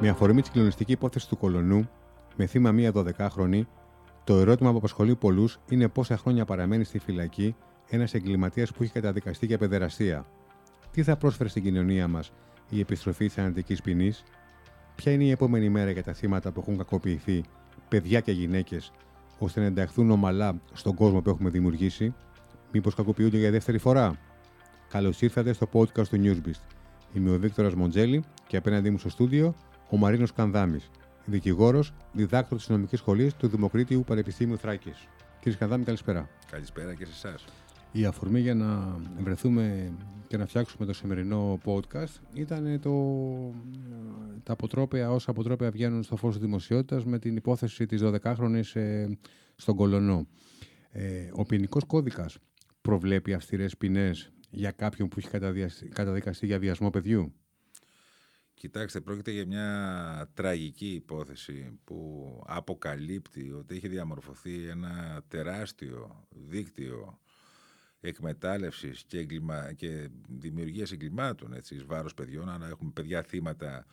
Με αφορμή τη κλονιστική υπόθεση του Κολονού, με θύμα μία 12χρονη, το ερώτημα που απασχολεί πολλούς είναι πόσα χρόνια παραμένει στη φυλακή ένας εγκληματίας που έχει καταδικαστεί για παιδεραστία. Τι θα πρόσφερε στην κοινωνία μας η επιστροφή θανατική ποινής, ποια είναι η επόμενη μέρα για τα θύματα που έχουν κακοποιηθεί, παιδιά και γυναίκες, ώστε να ενταχθούν ομαλά στον κόσμο που έχουμε δημιουργήσει, μήπως κακοποιούνται για δεύτερη φορά; Καλώς ήρθατε στο podcast του Newsbeast. Είμαι ο Βίκτορας Μοντζέλη και απέναντί μου στο στούντιο ο Μαρίνος Κανδάμης, δικηγόρος, διδάκτρο της νομικής σχολής του Δημοκρίτιου Πανεπιστήμιου Θράκης. Κύριε Κανδάμη, καλησπέρα. Καλησπέρα και σε εσάς. Η αφορμή για να βρεθούμε και να φτιάξουμε το σημερινό podcast ήταν το, τα αποτρόπαια όσα αποτρόπαια βγαίνουν στο φως της δημοσιότητας με την υπόθεση της 12χρονης ε, στον Κολονό. Ε, ο ποινικός κώδικας προβλέπει αυστηρές ποινές για κάποιον που έχει καταδικαστεί για βιασμό παιδιού; Κοιτάξτε, πρόκειται για μια τραγική υπόθεση που αποκαλύπτει ότι έχει διαμορφωθεί ένα τεράστιο δίκτυο εκμετάλλευσης και, εγκλημα... και δημιουργίας εγκλημάτων έτσι, εις βάρος παιδιών, αλλά έχουμε παιδιά θύματα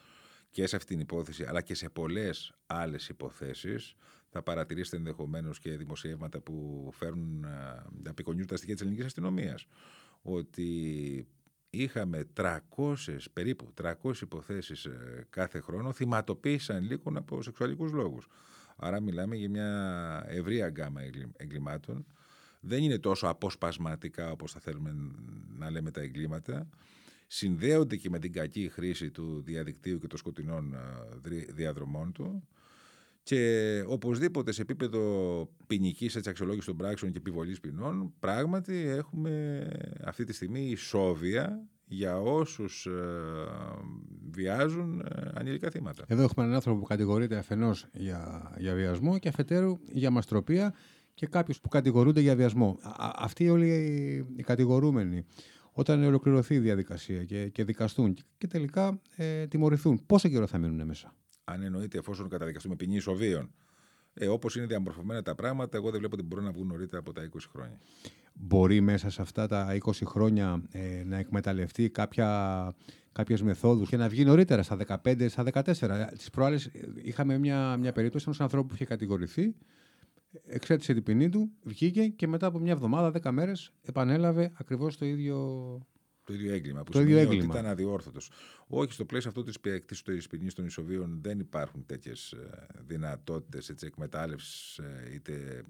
και σε αυτήν την υπόθεση, αλλά και σε πολλές άλλες υποθέσεις. Θα παρατηρήσετε ενδεχομένως και δημοσιεύματα που φέρνουν, απεικονίζουν τα στοιχεία της ελληνικής αστυνομίας, ότι είχαμε 300, περίπου 300 υποθέσεις ε, κάθε χρόνο θυματοποίησαν λίγων από σεξουαλικούς λόγους. Άρα μιλάμε για μια ευρία γκάμα εγκλημάτων. Δεν είναι τόσο αποσπασματικά όπως θα θέλουμε να λέμε τα εγκλήματα. Συνδέονται και με την κακή χρήση του διαδικτύου και των σκοτεινών ε, διαδρομών του. Και οπωσδήποτε σε επίπεδο ποινικής αξιολόγησης των πράξεων και επιβολής ποινών, πράγματι έχουμε αυτή τη στιγμή ισόβια για όσους ε, βιάζουν ε, ανήλικα θύματα. Εδώ έχουμε έναν άνθρωπο που κατηγορείται αφενός για, για βιασμό και αφετέρου για μαστροπία και κάποιους που κατηγορούνται για βιασμό. Α, αυτοί όλοι οι κατηγορούμενοι, όταν ολοκληρωθεί η διαδικασία και, και δικαστούν και τελικά ε, τιμωρηθούν, πόσο καιρό θα μείνουν μέσα; Αν εννοείται εφόσον καταδικαστούμε ποινή ισοβίων. Ε, Όπως είναι διαμορφωμένα τα πράγματα, εγώ δεν βλέπω ότι μπορούν να βγουν νωρίτερα από τα 20 χρόνια. Μπορεί μέσα σε αυτά τα 20 χρόνια ε, να εκμεταλλευτεί κάποια, κάποιες μεθόδους και να βγει νωρίτερα, στα 15, στα 14. Τις προάλλες ε, είχαμε μια, μια περίπτωση ενός ανθρώπου που είχε κατηγορηθεί, εξέτησε την ποινή του, βγήκε και μετά από μια εβδομάδα, 10 μέρες, επανέλαβε ακριβώς το ίδιο το ίδιο έγκλημα. Που το ίδιο έγκλημα. ότι ήταν αδιόρθωτος. Όχι, στο πλαίσιο αυτό της της ποινής των ισοβίων δεν υπάρχουν τέτοιες δυνατότητες εκμετάλλευσης ε, είτε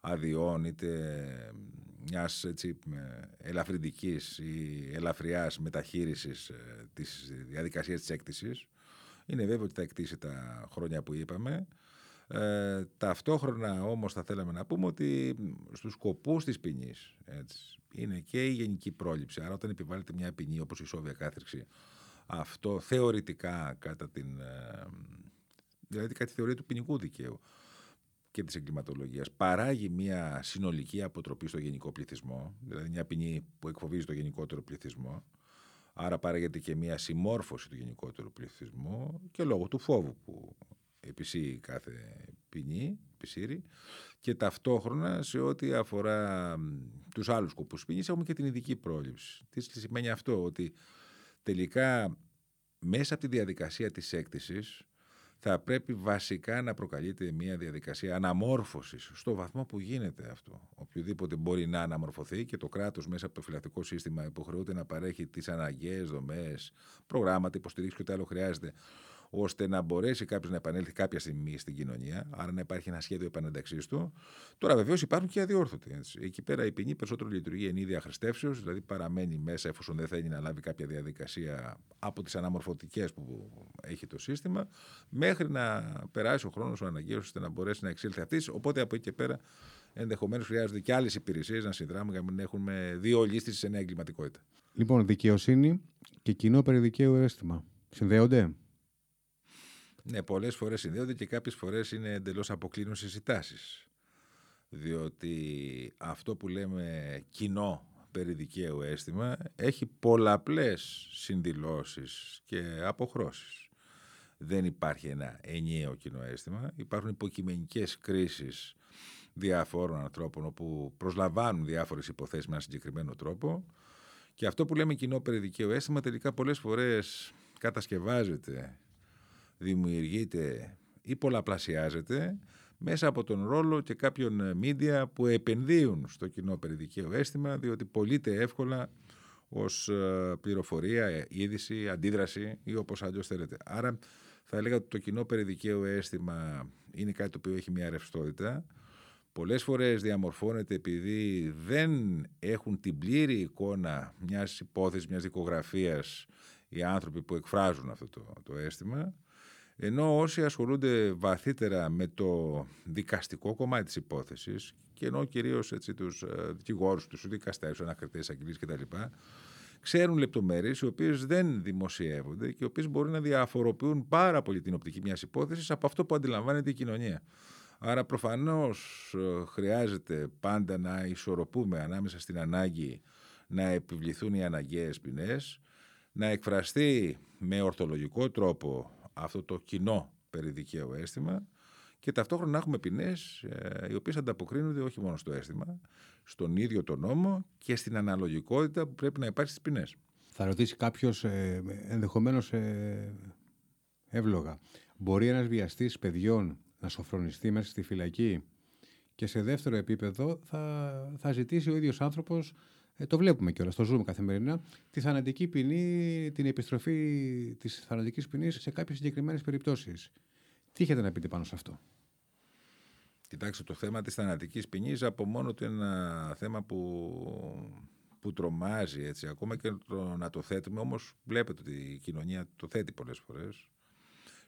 αδειών είτε μιας ελαφρυντικής ή ελαφριάς μεταχείρισης ε, της διαδικασίας της έκτησης. Είναι βέβαιο ότι θα εκτίσει τα χρόνια που είπαμε. Ε, ταυτόχρονα όμως θα θέλαμε να πούμε ότι στους σκοπούς της ποινής είναι και η γενική πρόληψη. Άρα όταν επιβάλλεται μια ποινή όπως η σόβια κάθριξη αυτό θεωρητικά κατά την, ε, δηλαδή κατά τη θεωρία του ποινικού δικαίου και της εγκληματολογίας παράγει μια συνολική αποτροπή στο γενικό πληθυσμό, δηλαδή μια ποινή που εκφοβίζει το γενικότερο πληθυσμό, άρα παράγεται και μια συμμόρφωση του γενικότερου πληθυσμού και λόγω του φόβου που επισύει κάθε ποινή, επισύρει, και ταυτόχρονα σε ό,τι αφορά τους άλλους σκοπούς ποινής έχουμε και την ειδική πρόληψη. Τι σημαίνει αυτό, ότι τελικά μέσα από τη διαδικασία της έκτησης θα πρέπει βασικά να προκαλείται μια διαδικασία αναμόρφωσης στο βαθμό που γίνεται αυτό. Οποιοδήποτε μπορεί να αναμορφωθεί και το κράτος μέσα από το φυλακτικό σύστημα υποχρεούται να παρέχει τις αναγκαίες δομές, προγράμματα, υποστηρίξει και ό,τι άλλο χρειάζεται ώστε να μπορέσει κάποιος να επανέλθει κάποια στιγμή στην κοινωνία, άρα να υπάρχει ένα σχέδιο επανένταξής του. Τώρα βεβαίως υπάρχουν και αδιόρθωτοι. Έτσι. Εκεί πέρα η ποινή περισσότερο λειτουργεί εν είδη αχρηστεύσεως, δηλαδή παραμένει μέσα εφόσον δεν θέλει να λάβει κάποια διαδικασία από τις αναμορφωτικές που έχει το σύστημα, μέχρι να περάσει ο χρόνος ο αναγκαίος ώστε να μπορέσει να εξέλθει αυτής. Οπότε από εκεί και πέρα ενδεχομένως χρειάζονται και άλλες υπηρεσίες να συνδράμουν για να μην έχουμε δύο λύσει σε νέα εγκληματικότητα. Λοιπόν, δικαιοσύνη και κοινό περιδικαίου αίσθημα συνδέονται; Ναι, πολλές φορές συνδέονται και κάποιες φορές είναι εντελώς αποκλίνουσε οι τάσει. Διότι αυτό που λέμε κοινό περί δικαίου αίσθημα έχει πολλαπλές συνδηλώσεις και αποχρώσεις. Δεν υπάρχει ένα ενιαίο κοινό αίσθημα. Υπάρχουν υποκειμενικές κρίσεις διαφόρων ανθρώπων όπου προσλαμβάνουν διάφορες υποθέσεις με ένα συγκεκριμένο τρόπο και αυτό που λέμε κοινό περί δικαίου αίσθημα τελικά πολλές φορές κατασκευάζεται δημιουργείται ή πολλαπλασιάζεται μέσα από τον ρόλο και κάποιων μίντια που επενδύουν στο κοινό περιδικαίο αίσθημα διότι πωλείται εύκολα ως ε, πληροφορία, είδηση, αντίδραση ή όπως αλλιώς θέλετε. Άρα θα έλεγα ότι το κοινό περιδικαίο αίσθημα είναι κάτι το οποίο έχει μια ρευστότητα. Πολλές φορές διαμορφώνεται επειδή δεν έχουν την πλήρη εικόνα μιας υπόθεσης, μιας δικογραφίας οι άνθρωποι που εκφράζουν αυτό το, το αίσθημα. Ενώ όσοι ασχολούνται βαθύτερα με το δικαστικό κομμάτι της υπόθεσης και ενώ κυρίως έτσι, τους ε, δικηγόρους, τους δικαστές, τους ανακριτές, αγγλίες κτλ. Ξέρουν λεπτομέρειες οι οποίες δεν δημοσιεύονται και οι οποίες μπορεί να διαφοροποιούν πάρα πολύ την οπτική μιας υπόθεσης από αυτό που αντιλαμβάνεται η κοινωνία. Άρα προφανώς ε, χρειάζεται πάντα να ισορροπούμε ανάμεσα στην ανάγκη να επιβληθούν οι αναγκαίες ποινές, να εκφραστεί με ορθολογικό τρόπο αυτό το κοινό περί δικαίου αίσθημα και ταυτόχρονα να έχουμε ποινές ε, οι οποίες ανταποκρίνονται όχι μόνο στο αίσθημα, στον ίδιο τον νόμο και στην αναλογικότητα που πρέπει να υπάρχει στις ποινές. Θα ρωτήσει κάποιος ε, ενδεχομένως ε, εύλογα. Μπορεί ένας βιαστής παιδιών να σοφρονιστεί μέσα στη φυλακή και σε δεύτερο επίπεδο θα, θα ζητήσει ο ίδιος άνθρωπος ε, το βλέπουμε κιόλας, το ζούμε καθημερινά, τη θανατική ποινή, την επιστροφή της θανατικής ποινής σε κάποιες συγκεκριμένες περιπτώσεις. Τι έχετε να πείτε πάνω σε αυτό; Κοιτάξτε, το θέμα της θανατικής ποινής από μόνο του είναι ένα θέμα που, που τρομάζει έτσι. Ακόμα και το, να το θέτουμε, όμως βλέπετε ότι η κοινωνία το θέτει πολλές φορές.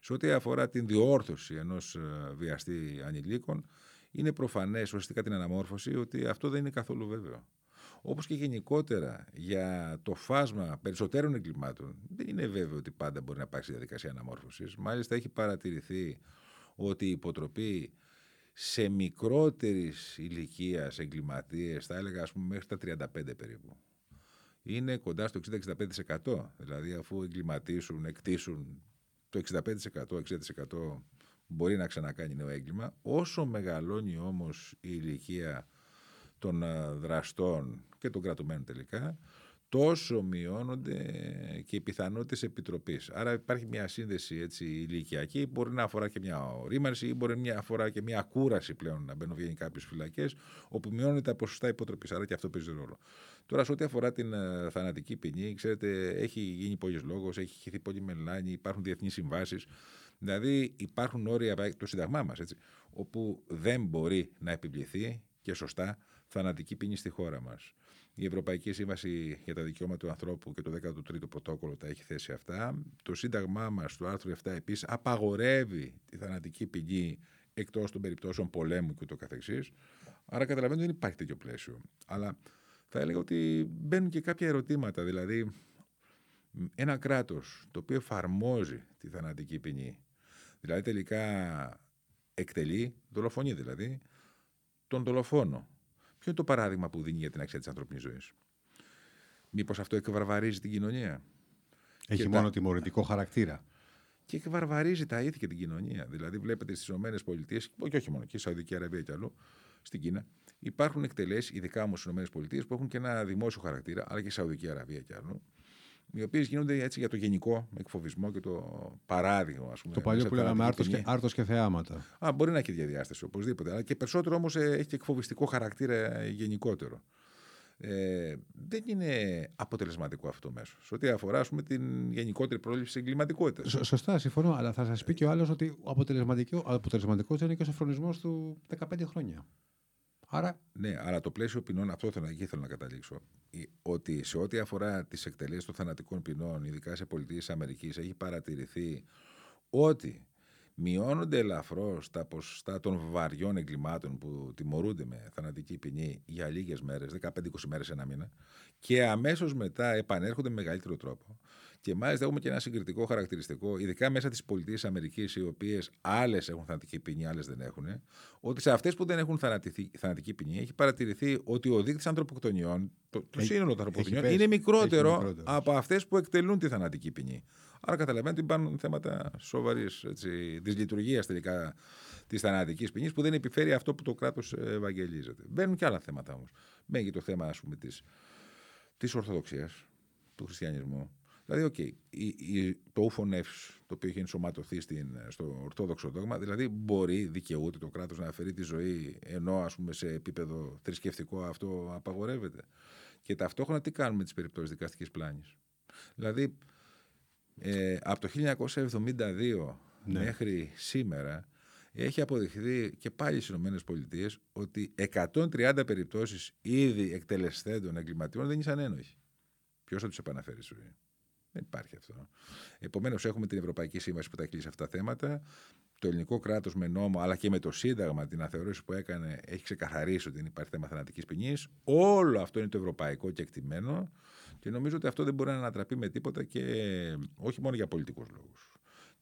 Σε ό,τι αφορά την διόρθωση ενός ε, βιαστή ανηλίκων, είναι προφανές ουσιαστικά την αναμόρφωση ότι αυτό δεν είναι καθόλου βέβαιο. Όπως και γενικότερα για το φάσμα περισσότερων εγκλημάτων, δεν είναι βέβαιο ότι πάντα μπορεί να υπάρξει διαδικασία αναμόρφωσης. Μάλιστα, έχει παρατηρηθεί ότι η υποτροπή σε μικρότερης ηλικίας εγκληματίες, θα έλεγα ας πούμε μέχρι τα 35 περίπου, είναι κοντά στο 60-65%. Δηλαδή, αφού εγκληματίσουν, εκτίσουν το 65%-60% μπορεί να ξανακάνει νέο έγκλημα. Όσο μεγαλώνει όμως η ηλικία των ε, δραστών και των κρατουμένων τελικά, τόσο μειώνονται και οι πιθανότητες επιτροπής. Άρα υπάρχει μια σύνδεση έτσι, ηλικιακή, μπορεί να αφορά και μια ορίμανση ή μπορεί να αφορά και μια κούραση πλέον να μπαίνουν βγαίνει κάποιες φυλακές, όπου μειώνεται τα ποσοστά υποτροπής. Άρα και αυτό παίζει ρόλο. Τώρα, σε ό,τι αφορά την uh, θανατική ποινή, ξέρετε, έχει γίνει πολλή λόγος, έχει χυθεί πολύ μελάνη, υπάρχουν διεθνείς συμβάσεις. Δηλαδή, υπάρχουν όρια, το Σύνταγμά μας, όπου δεν μπορεί να επιβληθεί και σωστά θανατική ποινή στη χώρα μας. Η Ευρωπαϊκή Σύμβαση για τα Δικαιώματα του Ανθρώπου και το 13ο Πρωτόκολλο τα έχει θέσει αυτά. Το Σύνταγμά μας, το άρθρο 7 επίσης, απαγορεύει τη θανατική ποινή εκτός των περιπτώσεων πολέμου και το Άρα καταλαβαίνετε ότι δεν υπάρχει τέτοιο πλαίσιο. Αλλά θα έλεγα ότι μπαίνουν και κάποια ερωτήματα. Δηλαδή, ένα κράτος το οποίο εφαρμόζει τη θανατική ποινή, δηλαδή τελικά εκτελεί, δολοφονεί δηλαδή, τον δολοφόνο Ποιο είναι το παράδειγμα που δίνει για την αξία της ανθρώπινης ζωής; Μήπως αυτό εκβαρβαρίζει την κοινωνία; Έχει και μόνο τα... τιμωρητικό χαρακτήρα. Και εκβαρβαρίζει τα ήθη και την κοινωνία. Δηλαδή, βλέπετε στις ΗΠΑ, και όχι μόνο, και στη Σαουδική Αραβία και αλλού, στην Κίνα, υπάρχουν εκτελέσεις, ειδικά όμως στις ΗΠΑ, που έχουν και ένα δημόσιο χαρακτήρα, αλλά και στη Σαουδική Αραβία και αλλού, οι οποίες γίνονται έτσι για το γενικό εκφοβισμό και το παράδειγμα. Ας πούμε, το παλιό που λέγαμε άρτο και, και θεάματα. Α, μπορεί να έχει διαδιάσταση οπωσδήποτε. Αλλά και περισσότερο όμως ε, έχει και εκφοβιστικό χαρακτήρα γενικότερο. Ε, δεν είναι αποτελεσματικό αυτό το μέσος. Σε ό,τι αφορά πούμε, την γενικότερη πρόληψη εγκληματικότητας. Σωστά, συμφωνώ. Αλλά θα σας πει και ο άλλος ότι ο αποτελεσματικό δεν είναι και ο σοφρονισμό του 15 χρόνια. Άρα... Ναι, αλλά το πλαίσιο ποινών, αυτό θέλω, εκεί θέλω να καταλήξω. Ότι σε ό,τι αφορά τις εκτελέσει των θανατικών ποινών, ειδικά σε πολιτείες Αμερικής, έχει παρατηρηθεί ότι μειώνονται ελαφρώς τα ποσοστά των βαριών εγκλημάτων που τιμωρούνται με θανατική ποινή για λίγες μέρες, 15-20 μέρες ένα μήνα, και αμέσως μετά επανέρχονται με μεγαλύτερο τρόπο. Και μάλιστα έχουμε και ένα συγκριτικό χαρακτηριστικό, ειδικά μέσα της πολιτείε Αμερικής, οι οποίες άλλες έχουν θανατική ποινή, άλλες δεν έχουν, ότι σε αυτές που δεν έχουν θανατική ποινή έχει παρατηρηθεί ότι ο δείκτης ανθρωποκτονιών, το, το σύνολο των ανθρωποκτονιών, είναι μικρότερο, από αυτές που εκτελούν τη θανατική ποινή. Άρα καταλαβαίνετε ότι υπάρχουν θέματα σοβαρής τη λειτουργία τελικά της θανατικής ποινής που δεν επιφέρει αυτό που το κράτος ευαγγελίζεται. Μπαίνουν και άλλα θέματα όμως. Μπαίνει το θέμα της Ορθοδοξίας, του χριστιανισμού Δηλαδή, okay, το ούφονεφ, το οποίο έχει ενσωματωθεί στην, στο ορθόδοξο δόγμα, δηλαδή μπορεί, δικαιούται το κράτος να αφαιρεί τη ζωή, ενώ ας πούμε σε επίπεδο θρησκευτικό αυτό απαγορεύεται. Και ταυτόχρονα τι κάνουμε με τις περιπτώσεις δικαστικής πλάνης; Δηλαδή, ε, από το 1972 ναι. μέχρι σήμερα έχει αποδειχθεί και πάλι στις ΗΠΑ ότι 130 περιπτώσεις ήδη εκτελεσθέντων εγκληματιών δεν ήσαν ένοχοι. Ποιος θα τους επαναφέρει στη ζωή; Δεν υπάρχει αυτό. Επομένως, έχουμε την Ευρωπαϊκή Σύμβαση που τα κλείσει αυτά τα θέματα. Το ελληνικό κράτος με νόμο, αλλά και με το Σύνταγμα, την αθεώρηση που έκανε, έχει ξεκαθαρίσει ότι δεν υπάρχει θέμα θανατικής ποινής. Όλο αυτό είναι το ευρωπαϊκό και εκτιμένο. Και νομίζω ότι αυτό δεν μπορεί να ανατραπεί με τίποτα και όχι μόνο για πολιτικούς λόγους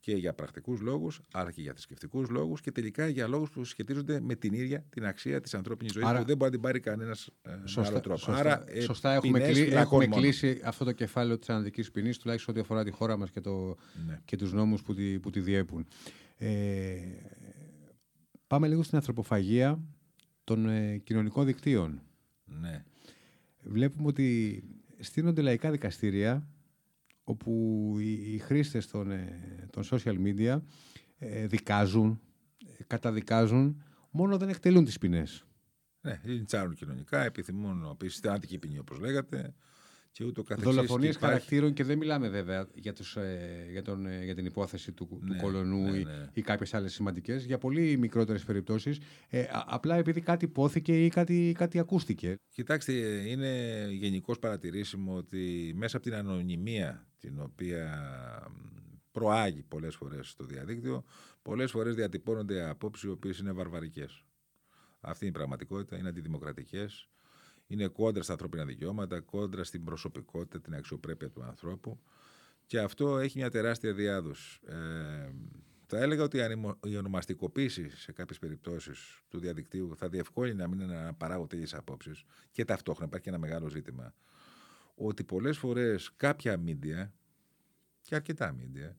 και για πρακτικούς λόγους, αλλά και για θρησκευτικούς λόγους και τελικά για λόγους που σχετίζονται με την ίδια την αξία της ανθρώπινης ζωής που δεν μπορεί να την πάρει κανένας ε, με άλλο τρόπο. Σωστά, Άρα, ε, σωστά έχουμε, κλεί, έχουμε κλείσει αυτό το κεφάλαιο της αναδική ποινής, τουλάχιστον ό,τι αφορά τη χώρα μας και, το, ναι. και τους νόμους που τη, που τη διέπουν. Ε, πάμε λίγο στην ανθρωποφαγία των ε, κοινωνικών δικτύων. Ναι. Βλέπουμε ότι στείνονται λαϊκά δικαστήρια όπου οι, οι χρήστες των, ε, των social media ε, δικάζουν, ε, καταδικάζουν, μόνο δεν εκτελούν τις ποινές. Ναι, τσάρουν κοινωνικά, επιθυμούν επίση θανατική ποινή όπως λέγατε και ούτω καθεξής. Δολοφονίες υπάρχει... χαρακτήρων και δεν μιλάμε βέβαια για, τους, για, τον, για την υπόθεση του, ναι, του κολονού ναι, ή, ναι. ή κάποιες άλλες σημαντικές, για πολύ μικρότερες περιπτώσεις, ε, απλά επειδή κάτι υπόθηκε ή κάτι, κάτι ακούστηκε. Κοιτάξτε, είναι γενικώς παρατηρήσιμο ότι μέσα από την ανωνυμία την οποία προάγει πολλές φορές στο διαδίκτυο, πολλές φορές διατυπώνονται απόψεις οι οποίες είναι βαρβαρικές. Αυτή είναι η πραγματικότητα, είναι αντιδημοκρατικές, είναι κόντρα στα ανθρώπινα δικαιώματα, κόντρα στην προσωπικότητα, την αξιοπρέπεια του ανθρώπου και αυτό έχει μια τεράστια διάδοση. Ε, θα έλεγα ότι η ονομαστικοποίηση σε κάποιες περιπτώσεις του διαδικτύου θα διευκόλυνε να μην παράγω τέτοιες απόψεις και ταυτόχρονα υπάρχει και ένα μεγάλο ζήτημα ότι πολλές φορές κάποια μίντια και αρκετά μίντια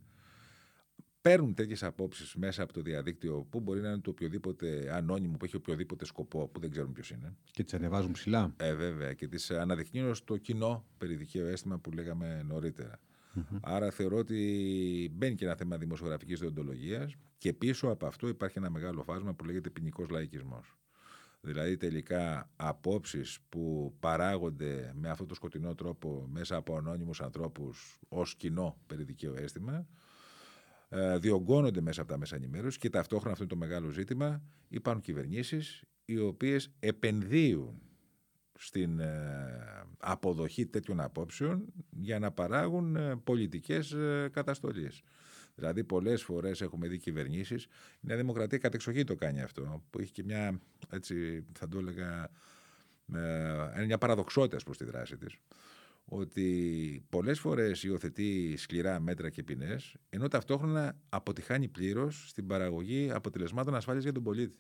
παίρνουν τέτοιες απόψεις μέσα από το διαδίκτυο που μπορεί να είναι το οποιοδήποτε ανώνυμο που έχει οποιοδήποτε σκοπό που δεν ξέρουν ποιος είναι. Και τις ανεβάζουν ψηλά. Ε, βέβαια. Και τις αναδεικνύουν στο κοινό περί δικαίου αίσθημα που λέγαμε Άρα θεωρώ ότι μπαίνει και ένα θέμα δημοσιογραφικής διοντολογίας και πίσω από αυτό υπάρχει ένα μεγάλο φάσμα που λέγεται ποινικός λαϊκισμός. Δηλαδή τελικά απόψεις που παράγονται με αυτό το σκοτεινό τρόπο μέσα από ανώνυμους ανθρώπους ως κοινό περί δικαίου αίσθημα ε, διωγγώνονται μέσα από τα μέσα ενημέρωσης και ταυτόχρονα αυτό είναι το μεγάλο ζήτημα υπάρχουν κυβερνήσεις οι οποίες επενδύουν στην ε, αποδοχή τέτοιων απόψεων για να παράγουν ε, πολιτικές καταστολίες. Δηλαδή, πολλές φορές έχουμε δει κυβερνήσεις. Η Νέα Δημοκρατία κατεξοχή το κάνει αυτό. Που έχει και μια, έτσι, θα το έλεγα, ε, μια παραδοξότητα προς τη δράση της. Ότι πολλές φορές υιοθετεί σκληρά μέτρα και ποινές, ενώ ταυτόχρονα αποτυχάνει πλήρως στην παραγωγή αποτελεσμάτων ασφάλειας για τον πολίτη.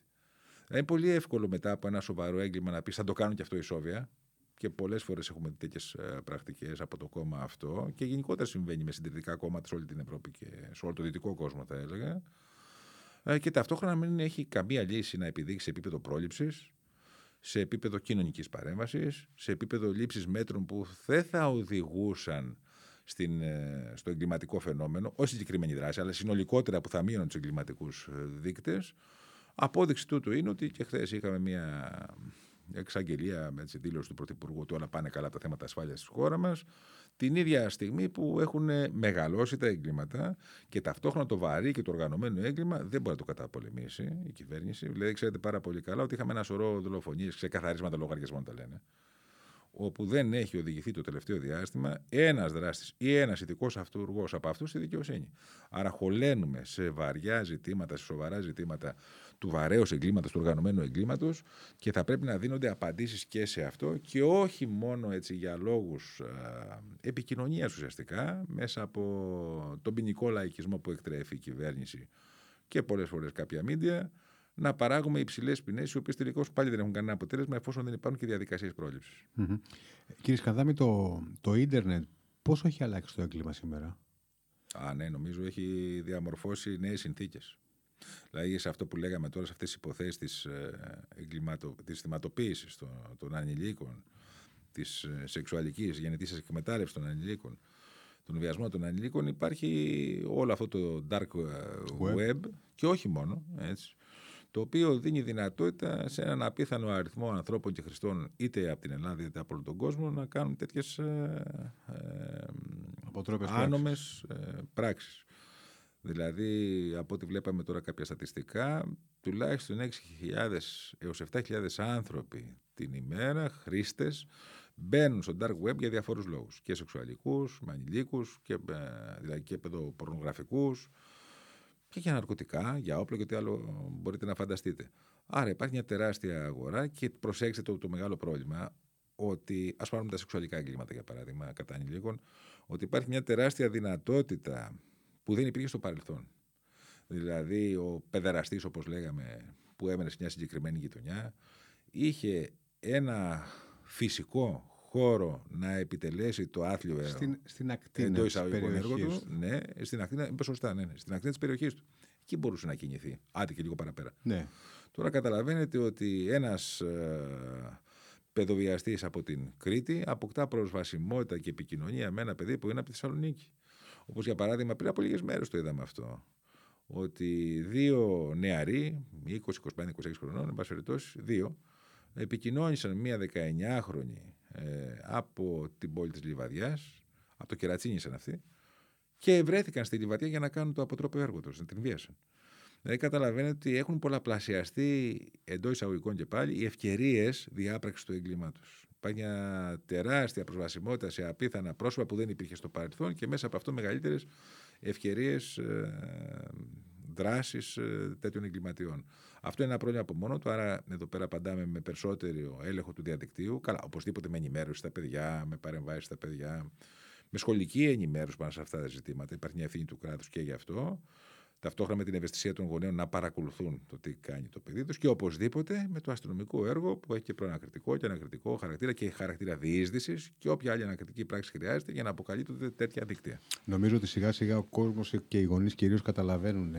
είναι πολύ εύκολο μετά από ένα σοβαρό έγκλημα να πεις: Θα το κάνουν και αυτό οι Σόβια και πολλές φορές έχουμε τέτοιες πρακτικές από το κόμμα αυτό και γενικότερα συμβαίνει με συντηρητικά κόμματα σε όλη την Ευρώπη και σε όλο το δυτικό κόσμο, θα έλεγα. Ε, και ταυτόχρονα μην έχει καμία λύση να επιδείξει σε επίπεδο πρόληψης, σε επίπεδο κοινωνικής παρέμβασης, σε επίπεδο λήψης μέτρων που δεν θα οδηγούσαν στην, ε, στο εγκληματικό φαινόμενο, όχι συγκεκριμένη δράση, αλλά συνολικότερα που θα μείωναν τους εγκληματικούς ε, δείκτες. Απόδειξη τούτου είναι ότι και χθες είχαμε μια εξαγγελία με τη δήλωση του Πρωθυπουργού ότι όλα πάνε καλά τα θέματα ασφάλειας στη χώρα μας, την ίδια στιγμή που έχουν μεγαλώσει τα εγκλήματα και ταυτόχρονα το βαρύ και το οργανωμένο έγκλημα δεν μπορεί να το καταπολεμήσει η κυβέρνηση. Δηλαδή, ξέρετε πάρα πολύ καλά ότι είχαμε ένα σωρό δολοφονίες, ξεκαθαρίσματα λογαριασμών τα λένε όπου δεν έχει οδηγηθεί το τελευταίο διάστημα ένας δράστης ή ένας ηθικός αυτούργος από αυτούς στη δικαιοσύνη. Άρα, χωλένουμε σε βαριά ζητήματα, σε σοβαρά ζητήματα του βαρέως εγκλήματος, του οργανωμένου εγκλήματος και θα πρέπει να δίνονται απαντήσεις και σε αυτό και όχι μόνο έτσι για λόγους επικοινωνίας ουσιαστικά μέσα από τον ποινικό λαϊκισμό που εκτρέφει η κυβέρνηση και πολλές φορές κάποια μίντια να παράγουμε υψηλές ποινές, οι οποίες τελικώς πάλι δεν έχουν κανένα αποτέλεσμα εφόσον δεν υπάρχουν και διαδικασίες πρόληψης. Mm-hmm. Κύριε Σκανδάμι, το, το ίντερνετ πόσο έχει αλλάξει το έγκλημα σήμερα; Α, ναι, νομίζω έχει διαμορφώσει νέες συνθήκες. Δηλαδή σε αυτό που λέγαμε τώρα, σε αυτές τις υποθέσεις της της ε, θυματοποίησης των, των ανηλίκων, της ε, σεξουαλικής γενετήσια εκμετάλλευσης των ανηλίκων, τον βιασμό των ανηλίκων, υπάρχει όλο αυτό το dark web, web και όχι μόνο. Έτσι, το οποίο δίνει δυνατότητα σε έναν απίθανο αριθμό ανθρώπων και χρηστών είτε από την Ελλάδα είτε από όλο τον κόσμο να κάνουν τέτοιες ε, ε, άνομες ε, πράξεις. Δηλαδή, από ό,τι βλέπαμε τώρα κάποια στατιστικά, τουλάχιστον 6.000 έως 7.000 άνθρωποι την ημέρα, χρήστες, μπαίνουν στο dark web για διαφόρους λόγους. Και σεξουαλικούς, με ανηλίκους, και, ε, δηλαδή και παιδοπορνογραφικούς, και για ναρκωτικά, για όπλο και ό,τι άλλο μπορείτε να φανταστείτε. Άρα υπάρχει μια τεράστια αγορά και προσέξτε το, το μεγάλο πρόβλημα ότι, ας πάρουμε τα σεξουαλικά εγκλήματα για παράδειγμα, κατά ανηλίκων, ότι υπάρχει μια τεράστια δυνατότητα που δεν υπήρχε στο παρελθόν. Δηλαδή, ο παιδεραστή, όπως λέγαμε, που έμενε σε μια συγκεκριμένη γειτονιά, είχε ένα φυσικό χώρο να επιτελέσει το άθλιο έργο. Στην, στην ακτίνα της έργο του. Ναι, στην ακτίνα, είπε σωστά, ναι, ναι, στην ακτίνα της περιοχής του. Εκεί μπορούσε να κινηθεί. Άντε και λίγο παραπέρα. Ναι. Τώρα καταλαβαίνετε ότι ένας ε, παιδοβιαστής από την Κρήτη αποκτά προσβασιμότητα και επικοινωνία με ένα παιδί που είναι από τη Θεσσαλονίκη. Όπως για παράδειγμα, πριν από λίγες μέρες το είδαμε αυτό. Ότι δύο νεαροί, 20, 25, 26 χρονών, εν πάση περιπτώσει, δύο, επικοινώνησαν μία 19χρονη ε, από την πόλη της Λιβαδιάς, από το Κερατσίνη ήταν αυτή, και βρέθηκαν στη Λιβαδιά για να κάνουν το αποτρόπιο έργο τους, να την βίασαν. Δηλαδή καταλαβαίνετε ότι έχουν πολλαπλασιαστεί εντός εισαγωγικών και πάλι οι ευκαιρίες διάπραξης του εγκλήματος. Υπάρχει μια τεράστια προσβασιμότητα σε απίθανα πρόσωπα που δεν υπήρχε στο παρελθόν και μέσα από αυτό μεγαλύτερες ευκαιρίες ε, δράση ε, τέτοιων εγκληματιών. Αυτό είναι ένα πρόβλημα από μόνο του. Άρα, εδώ πέρα απαντάμε με περισσότερο έλεγχο του διαδικτύου. Καλά, οπωσδήποτε με ενημέρωση στα παιδιά, με παρεμβάσεις στα παιδιά, με σχολική ενημέρωση πάνω σε αυτά τα ζητήματα. Υπάρχει μια ευθύνη του κράτους και γι' αυτό ταυτόχρονα με την ευαισθησία των γονέων να παρακολουθούν το τι κάνει το παιδί τους και οπωσδήποτε με το αστυνομικό έργο που έχει και προανακριτικό και ανακριτικό χαρακτήρα και χαρακτήρα διείσδυσης και όποια άλλη ανακριτική πράξη χρειάζεται για να αποκαλύπτονται τέτοια δίκτυα. Νομίζω ότι σιγά σιγά ο κόσμος και οι γονείς κυρίως καταλαβαίνουν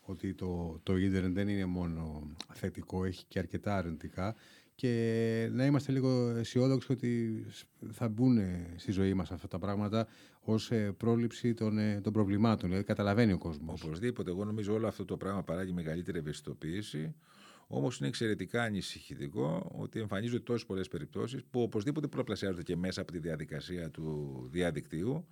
ότι το, το ίντερνετ δεν είναι μόνο θετικό, έχει και αρκετά αρνητικά και να είμαστε λίγο αισιόδοξοι ότι θα μπουν στη ζωή μας αυτά τα πράγματα ως ε, πρόληψη των, ε, των προβλημάτων. Δηλαδή καταλαβαίνει ο κόσμος. Οπωσδήποτε. Εγώ νομίζω όλο αυτό το πράγμα παράγει μεγαλύτερη ευαισθητοποίηση. Όμως είναι εξαιρετικά ανησυχητικό ότι εμφανίζονται τόσες πολλές περιπτώσεις που οπωσδήποτε προπλασιάζονται και μέσα από τη διαδικασία του διαδικτύου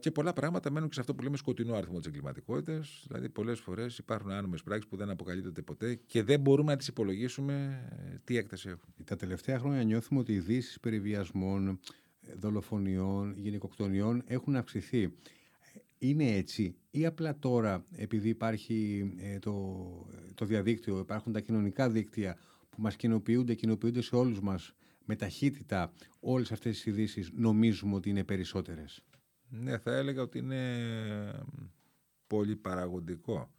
και πολλά πράγματα μένουν και σε αυτό που λέμε σκοτεινό αριθμό της εγκληματικότητας. Δηλαδή, πολλές φορές υπάρχουν άνομε πράξεις που δεν αποκαλύπτονται ποτέ και δεν μπορούμε να τις υπολογίσουμε ε, τι έκταση έχουν. Τα τελευταία χρόνια νιώθουμε ότι οι ειδήσεις περί βιασμών, δολοφονιών, γυναικοκτονιών έχουν αυξηθεί. Είναι έτσι ή απλά τώρα επειδή υπάρχει ε, το, το διαδίκτυο, υπάρχουν τα κοινωνικά δίκτυα που μας κοινοποιούνται, κοινοποιούνται σε όλους μας με ταχύτητα όλες αυτές τις ειδήσεις νομίζουμε ότι είναι περισσότερες; Ναι, θα έλεγα ότι είναι πολύ παραγωγικό.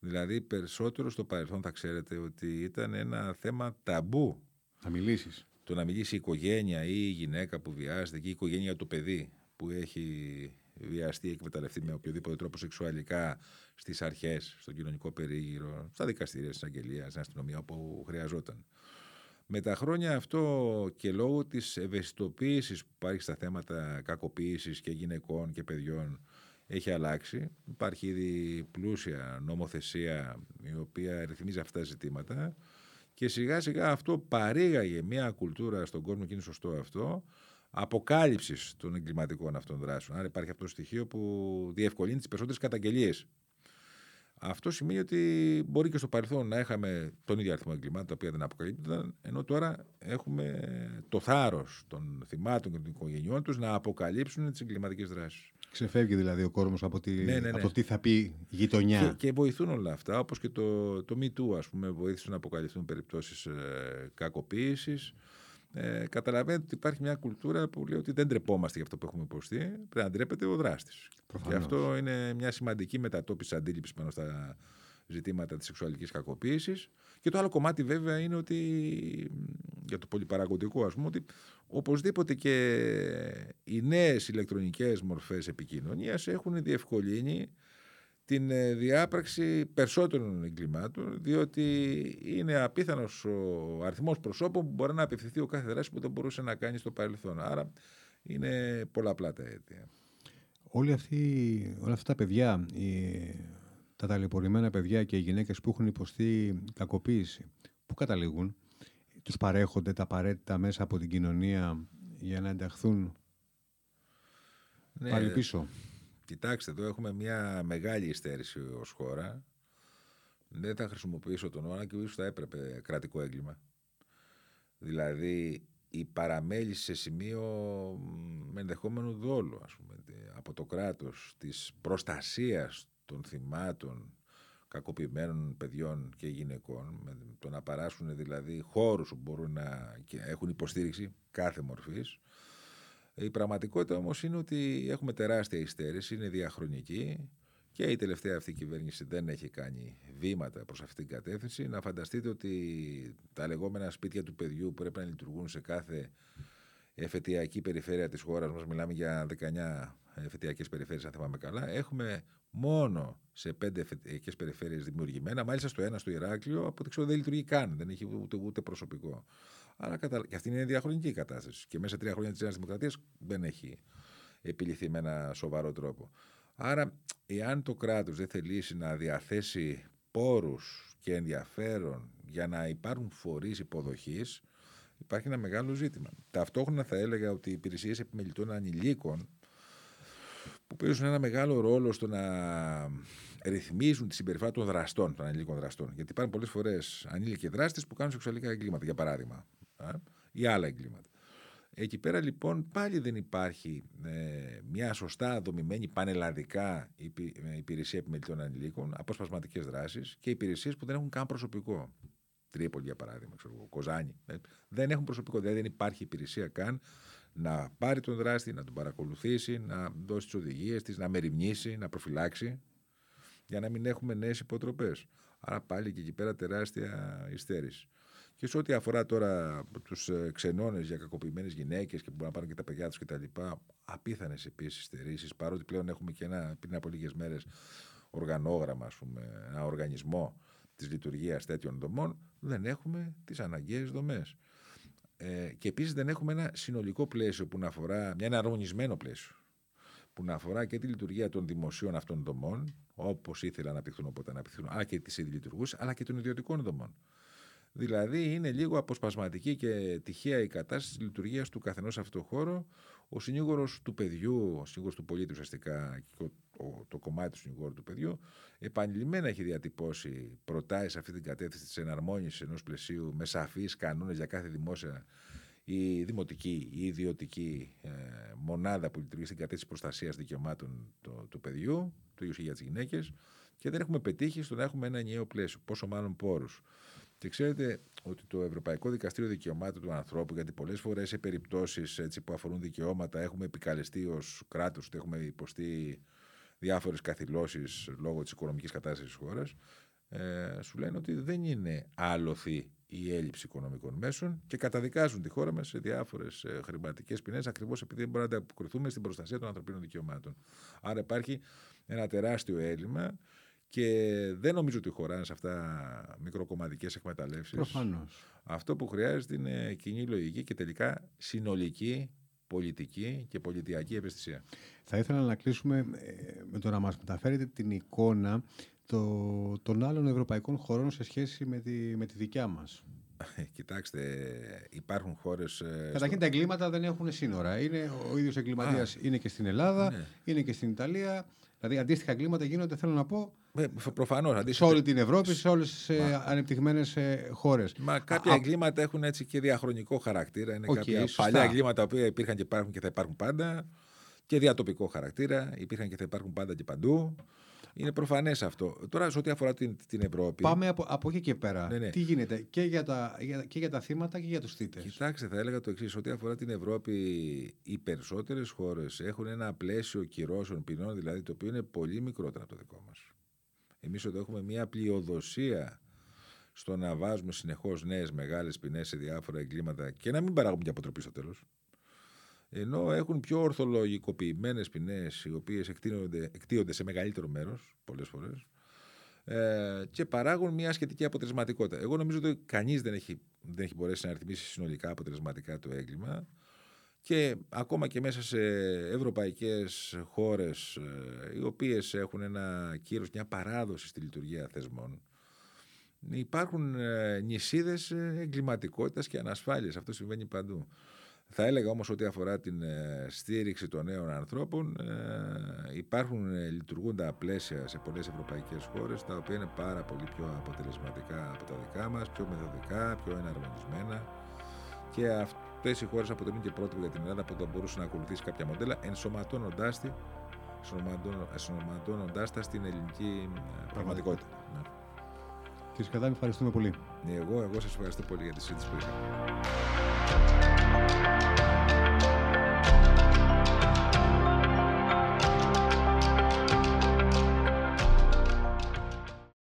Δηλαδή, περισσότερο στο παρελθόν θα ξέρετε ότι ήταν ένα θέμα ταμπού. Θα μιλήσεις. Το να μιλήσει η οικογένεια ή η γυναίκα που βιάζεται και η οικογένεια του παιδί που έχει βιαστεί ή εκμεταλλευτεί με οποιοδήποτε τρόπο σεξουαλικά στις αρχές, στον κοινωνικό περίγυρο, στα δικαστήρια, στην αγγελία, στην αστυνομία, όπου χρειαζόταν. Με τα χρόνια αυτό και λόγω της ευαισθητοποίησης που υπάρχει στα θέματα κακοποίησης και γυναικών και παιδιών έχει αλλάξει. Υπάρχει ήδη πλούσια νομοθεσία η οποία ρυθμίζει αυτά τα ζητήματα και σιγά σιγά αυτό παρήγαγε μια κουλτούρα στον κόσμο και είναι σωστό αυτό αποκάλυψης των εγκληματικών αυτών δράσεων. Άρα υπάρχει αυτό το στοιχείο που διευκολύνει τις περισσότερες καταγγελίες αυτό σημαίνει ότι μπορεί και στο παρελθόν να είχαμε τον ίδιο αριθμό εγκλημάτων τα οποία δεν αποκαλύπτονταν, ενώ τώρα έχουμε το θάρρος των θυμάτων και των οικογενειών τους να αποκαλύψουν τις εγκληματικές δράσεις. Ξεφεύγει δηλαδή ο κόσμος από, τη... ναι, ναι, ναι. από το τι θα πει γειτονιά. Και, και βοηθούν όλα αυτά, όπως και το, το MeToo, ας πούμε, βοήθησε να αποκαλυφθούν περιπτώσεις ε, κακοποίησης. Ε, καταλαβαίνετε ότι υπάρχει μια κουλτούρα που λέει ότι δεν τρεπόμαστε για αυτό που έχουμε υποστεί. Πρέπει να ντρέπεται ο δράστης. Και αυτό είναι μια σημαντική μετατόπιση αντίληψης πάνω στα ζητήματα της σεξουαλικής κακοποίησης. Και το άλλο κομμάτι βέβαια είναι ότι, για το πολυπαραγωγικό ας πούμε, ότι οπωσδήποτε και οι νέες ηλεκτρονικές μορφές επικοινωνίας έχουν διευκολύνει την ε, διάπραξη περισσότερων εγκλημάτων, διότι είναι απίθανος ο αριθμός προσώπων που μπορεί να απευθυνθεί ο κάθε δράση που δεν μπορούσε να κάνει στο παρελθόν. Άρα Είναι πολλαπλά τα αίτια. Όλοι αυτοί, όλα αυτά τα παιδιά, οι, τα ταλαιπωρημένα παιδιά και οι γυναίκες που έχουν υποστεί κακοποίηση, πού καταλήγουν, τους παρέχονται τα απαραίτητα μέσα από την κοινωνία για να ενταχθούν ναι, πάλι πίσω; Κοιτάξτε, εδώ έχουμε μια μεγάλη υστέρηση ως χώρα. Δεν θα χρησιμοποιήσω τον όρο και ίσως θα έπρεπε κρατικό έγκλημα. Δηλαδή η παραμέληση σε σημείο με ενδεχόμενο δόλου ας πούμε, από το κράτος της προστασίας των θυμάτων κακοποιημένων παιδιών και γυναικών με το να παράσχουν δηλαδή χώρους που μπορούν να και έχουν υποστήριξη κάθε μορφής η πραγματικότητα όμως είναι ότι έχουμε τεράστια υστέρηση, είναι διαχρονική και η τελευταία αυτή κυβέρνηση δεν έχει κάνει βήματα προς αυτήν την κατεύθυνση. Να φανταστείτε ότι τα λεγόμενα σπίτια του παιδιού που πρέπει να λειτουργούν σε κάθε εφετειακή περιφέρεια της χώρας μας, μιλάμε για 19 εφετειακές περιφέρειες αν θυμάμαι καλά, έχουμε μόνο σε πέντε εφετειακές περιφέρειες δημιουργημένα, μάλιστα στο ένα στο Ηράκλειο, από ό,τι ξέρω δεν λειτουργεί καν, δεν έχει ούτε, ούτε προσωπικό. Άρα και αυτή είναι διαχρονική κατάσταση. Και μέσα σε τρία χρόνια της Νέας Δημοκρατίας δεν έχει επιληθεί με ένα σοβαρό τρόπο. Άρα, εάν το κράτος δεν θελήσει να διαθέσει πόρους και ενδιαφέρον για να υπάρχουν φορείς υποδοχής, υπάρχει ένα μεγάλο ζήτημα. Ταυτόχρονα θα έλεγα ότι οι υπηρεσίες επιμελητών ανηλίκων που παίζουν ένα μεγάλο ρόλο στο να ρυθμίζουν τη συμπεριφορά των δραστών, των ανηλίκων δραστών. Γιατί υπάρχουν πολλές φορές ανήλικοι δράστες που κάνουν σεξουαλικά εγκλήματα, για παράδειγμα ή άλλα εγκλήματα. Εκεί πέρα λοιπόν πάλι δεν υπάρχει ε, μια σωστά δομημένη πανελλαδικά ε, υπηρεσία επιμελητών ανηλίκων, αποσπασματικές δράσεις και υπηρεσίες που δεν έχουν καν προσωπικό. Τρίπολη για παράδειγμα, ξέρω, Κοζάνη. Ε, δεν έχουν προσωπικό, δηλαδή δεν υπάρχει υπηρεσία καν να πάρει τον δράστη, να τον παρακολουθήσει, να δώσει τις οδηγίες της, να μεριμνήσει, να προφυλάξει, για να μην έχουμε νέες υποτροπές. Άρα πάλι και εκεί πέρα τεράστια υστέρηση. Και σε ό,τι αφορά τώρα τους ε, ξενώνες για κακοποιημένες γυναίκες και που μπορούν να πάρουν και τα παιδιά τους κτλ. Απίθανες επίσης στερήσεις, παρότι πλέον έχουμε και ένα πριν από λίγες μέρες οργανόγραμμα, ας πούμε, ένα οργανισμό της λειτουργίας τέτοιων δομών, δεν έχουμε τις αναγκαίες δομές. Ε, και επίσης δεν έχουμε ένα συνολικό πλαίσιο που να αφορά, μια εναρμονισμένο πλαίσιο που να αφορά και τη λειτουργία των δημοσίων αυτών δομών, όπως ήθελαν να αναπτυχθούν όποτε αναπτυχθούν, αλλά και τη ήδη αλλά και των ιδιωτικών δομών. Δηλαδή είναι λίγο αποσπασματική και τυχαία η κατάσταση της λειτουργίας του καθενός σε αυτό το χώρο. Ο συνήγορος του παιδιού, ο συνήγορος του πολίτη ουσιαστικά, το κομμάτι του συνήγορου του παιδιού, επανειλημμένα έχει διατυπώσει προτάσεις σε αυτή την κατεύθυνση της εναρμόνισης ενός πλαισίου με σαφείς κανόνες για κάθε δημόσια ή δημοτική ή ιδιωτική ε, μονάδα που λειτουργεί στην κατεύθυνση προστασίας δικαιωμάτων του, του παιδιού, του ίδιου για τις γυναίκες, και δεν έχουμε πετύχει στο να έχουμε ένα ενιαίο πλαίσιο, πόσο μάλλον πόρους. Και ξέρετε ότι το Ευρωπαϊκό Δικαστήριο Δικαιωμάτων του Ανθρώπου, γιατί πολλές φορές σε περιπτώσεις που αφορούν δικαιώματα έχουμε επικαλεστεί ως κράτος ότι έχουμε υποστεί διάφορες καθυλώσει λόγω της οικονομικής κατάστασης της χώρας, ε, σου λένε ότι δεν είναι άλοθη η έλλειψη οικονομικών μέσων και καταδικάζουν τη χώρα μας σε διάφορες χρηματικές ποινές ακριβώς επειδή δεν μπορούμε να ανταποκριθούμε στην προστασία των ανθρωπίνων δικαιωμάτων. Άρα υπάρχει ένα τεράστιο έλλειμμα και δεν νομίζω ότι χωράνε σε αυτά μικροκομματικές εκμεταλλεύσεις. Προφανώς. Αυτό που χρειάζεται είναι κοινή λογική και τελικά συνολική πολιτική και πολιτιακή ευαισθησία. Θα ήθελα να κλείσουμε ε, με το να μας μεταφέρετε την εικόνα το, των άλλων ευρωπαϊκών χωρών σε σχέση με τη, με τη δικιά μας. Κοιτάξτε, υπάρχουν χώρες. Ε, Καταρχήν στο... τα εγκλήματα δεν έχουν σύνορα. Είναι, ο ίδιος εγκληματίας είναι και στην Ελλάδα, ναι. είναι και στην Ιταλία. Δηλαδή αντίστοιχα εγκλήματα γίνονται, θέλω να πω, ε, Προφανώς. Σε όλη την Ευρώπη, σε όλες τις ε, ανεπτυγμένες χώρες. Μα κάποια Α, εγκλήματα έχουν έτσι και διαχρονικό χαρακτήρα. Είναι okay, κάποια σωστά. παλιά εγκλήματα που υπήρχαν και υπάρχουν και θα υπάρχουν πάντα. Και διατοπικό χαρακτήρα. Υπήρχαν και θα υπάρχουν πάντα και παντού. Είναι προφανές αυτό. Τώρα, σε ό,τι αφορά την, την Ευρώπη. Πάμε από, από εκεί και πέρα. Ναι, ναι. Τι γίνεται και για, τα, και για τα θύματα και για τους θήτε. Κοιτάξτε, θα έλεγα το εξής. Ό,τι αφορά την Ευρώπη, οι περισσότερες χώρες έχουν ένα πλαίσιο κυρώσεων ποινών, δηλαδή το οποίο είναι πολύ μικρότερο από το δικό μας. Εμείς εδώ έχουμε μια πλειοδοσία στο να βάζουμε συνεχώς νέες μεγάλες ποινές σε διάφορα εγκλήματα και να μην παράγουμε και αποτροπή στο τέλος. Ενώ έχουν πιο ορθολογικοποιημένες ποινές, οι οποίες εκτείονται σε μεγαλύτερο μέρος, πολλές φορές, ε, και παράγουν μια σχετική αποτελεσματικότητα. Εγώ νομίζω ότι κανείς δεν έχει, δεν έχει μπορέσει να αριθμίσει συνολικά αποτελεσματικά το έγκλημα. Και ακόμα και μέσα σε ευρωπαϊκές χώρες ε, οι οποίες έχουν ένα κύρος, μια παράδοση στη λειτουργία θεσμών υπάρχουν ε, νησίδες ε, εγκληματικότητας και ανασφάλειας. Αυτό συμβαίνει παντού. Θα έλεγα όμως ότι αφορά την στήριξη των νέων ανθρώπων υπάρχουν λειτουργούντα πλαίσια σε πολλές ευρωπαϊκές χώρες τα οποία είναι πάρα πολύ πιο αποτελεσματικά από τα δικά μας, πιο μεθοδικά, πιο εναρμονισμένα και αυτές οι χώρες αποτελούν και πρότυπο για την Ελλάδα που θα μπορούσε να ακολουθήσει κάποια μοντέλα ενσωματώνοντάς τη ενσωματώνοντάς τα στην ελληνική ε, πραγματικότητα. Ναι. Κύριε Σκαδάμι, ευχαριστούμε πολύ. Εγώ, εγώ σας ευχαριστώ πολύ για τη συζήτηση που είχαμε.